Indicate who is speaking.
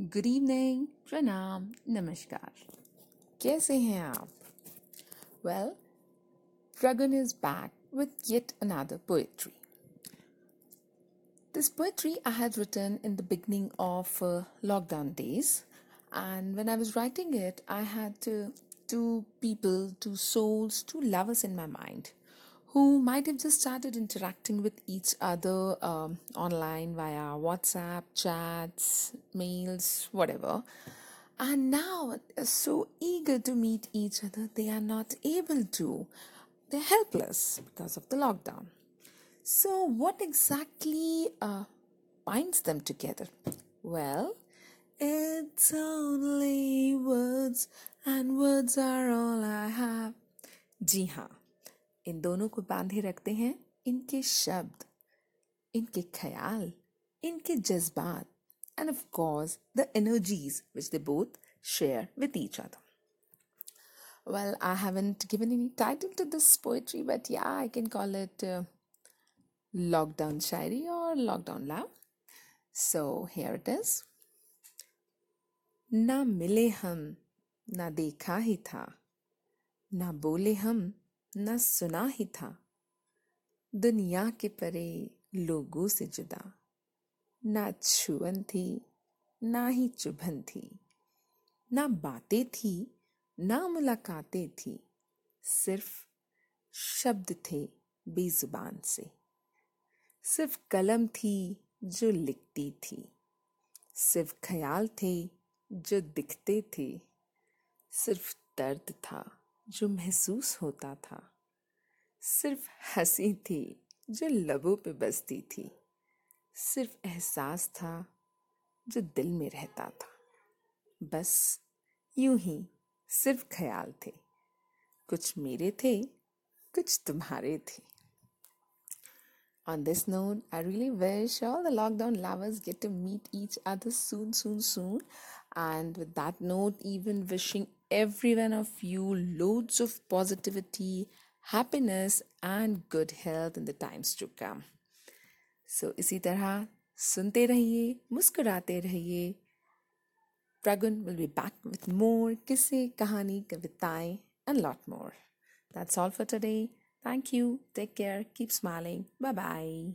Speaker 1: Good evening प्रणाम नमस्कार कैसे हैं आप well Pragun is back with yet another poetry. This poetry I had written in the beginning of uh, lockdown days, and when I was writing it, I had uh, two people, two souls, two lovers in my mind who might have just started interacting with each other um, online via WhatsApp, chats, mails, whatever. And now so eager to meet each other, they are not able to. They're helpless because of the lockdown. So, what exactly uh, binds them together? Well, it's only words, and words are all I have. हाँ इन दोनों को बांधे रखते हैं इनके शब्द, इनके ख्याल, इनके जज्बात and of course the energies which they both share with each other well I haven't given any title to this poetry but yeah I can call it lockdown shayari और lockdown love so here it is ना मिले हम, ना देखा ही था, ना बोले हम न सुना ही था। दुनिया के परे लोगों से जुदा। ना छुअन थी, ना ही चुभन थी। ना बातें थी, ना मुलाकातें थी। सिर्फ़ शब्द थे बेजुबान से। सिर्फ़ कलम थी जो लिखती थी। सिर्फ़ ख्याल थे जो दिखते थे। सिर्फ़ दर्द था। जो महसूस होता था सिर्फ़ हँसी थी जो लबों पे बसती थी सिर्फ़ एहसास था जो दिल में रहता था बस यूँ ही सिर्फ़ ख्याल थे कुछ मेरे थे कुछ तुम्हारे थे On this note, I really wish all the lockdown lovers get to meet each other soon, soon, soon. And with that note, even wishing every one of you loads of positivity, happiness, and good health in the times to come. So, इसी तरह सुनते रहिए मुस्कुराते रहिए Pragun will be back with more kisse, kahani, kavitaएं and lot more. That's all for today. Thank you. Take care. Keep smiling. Bye bye.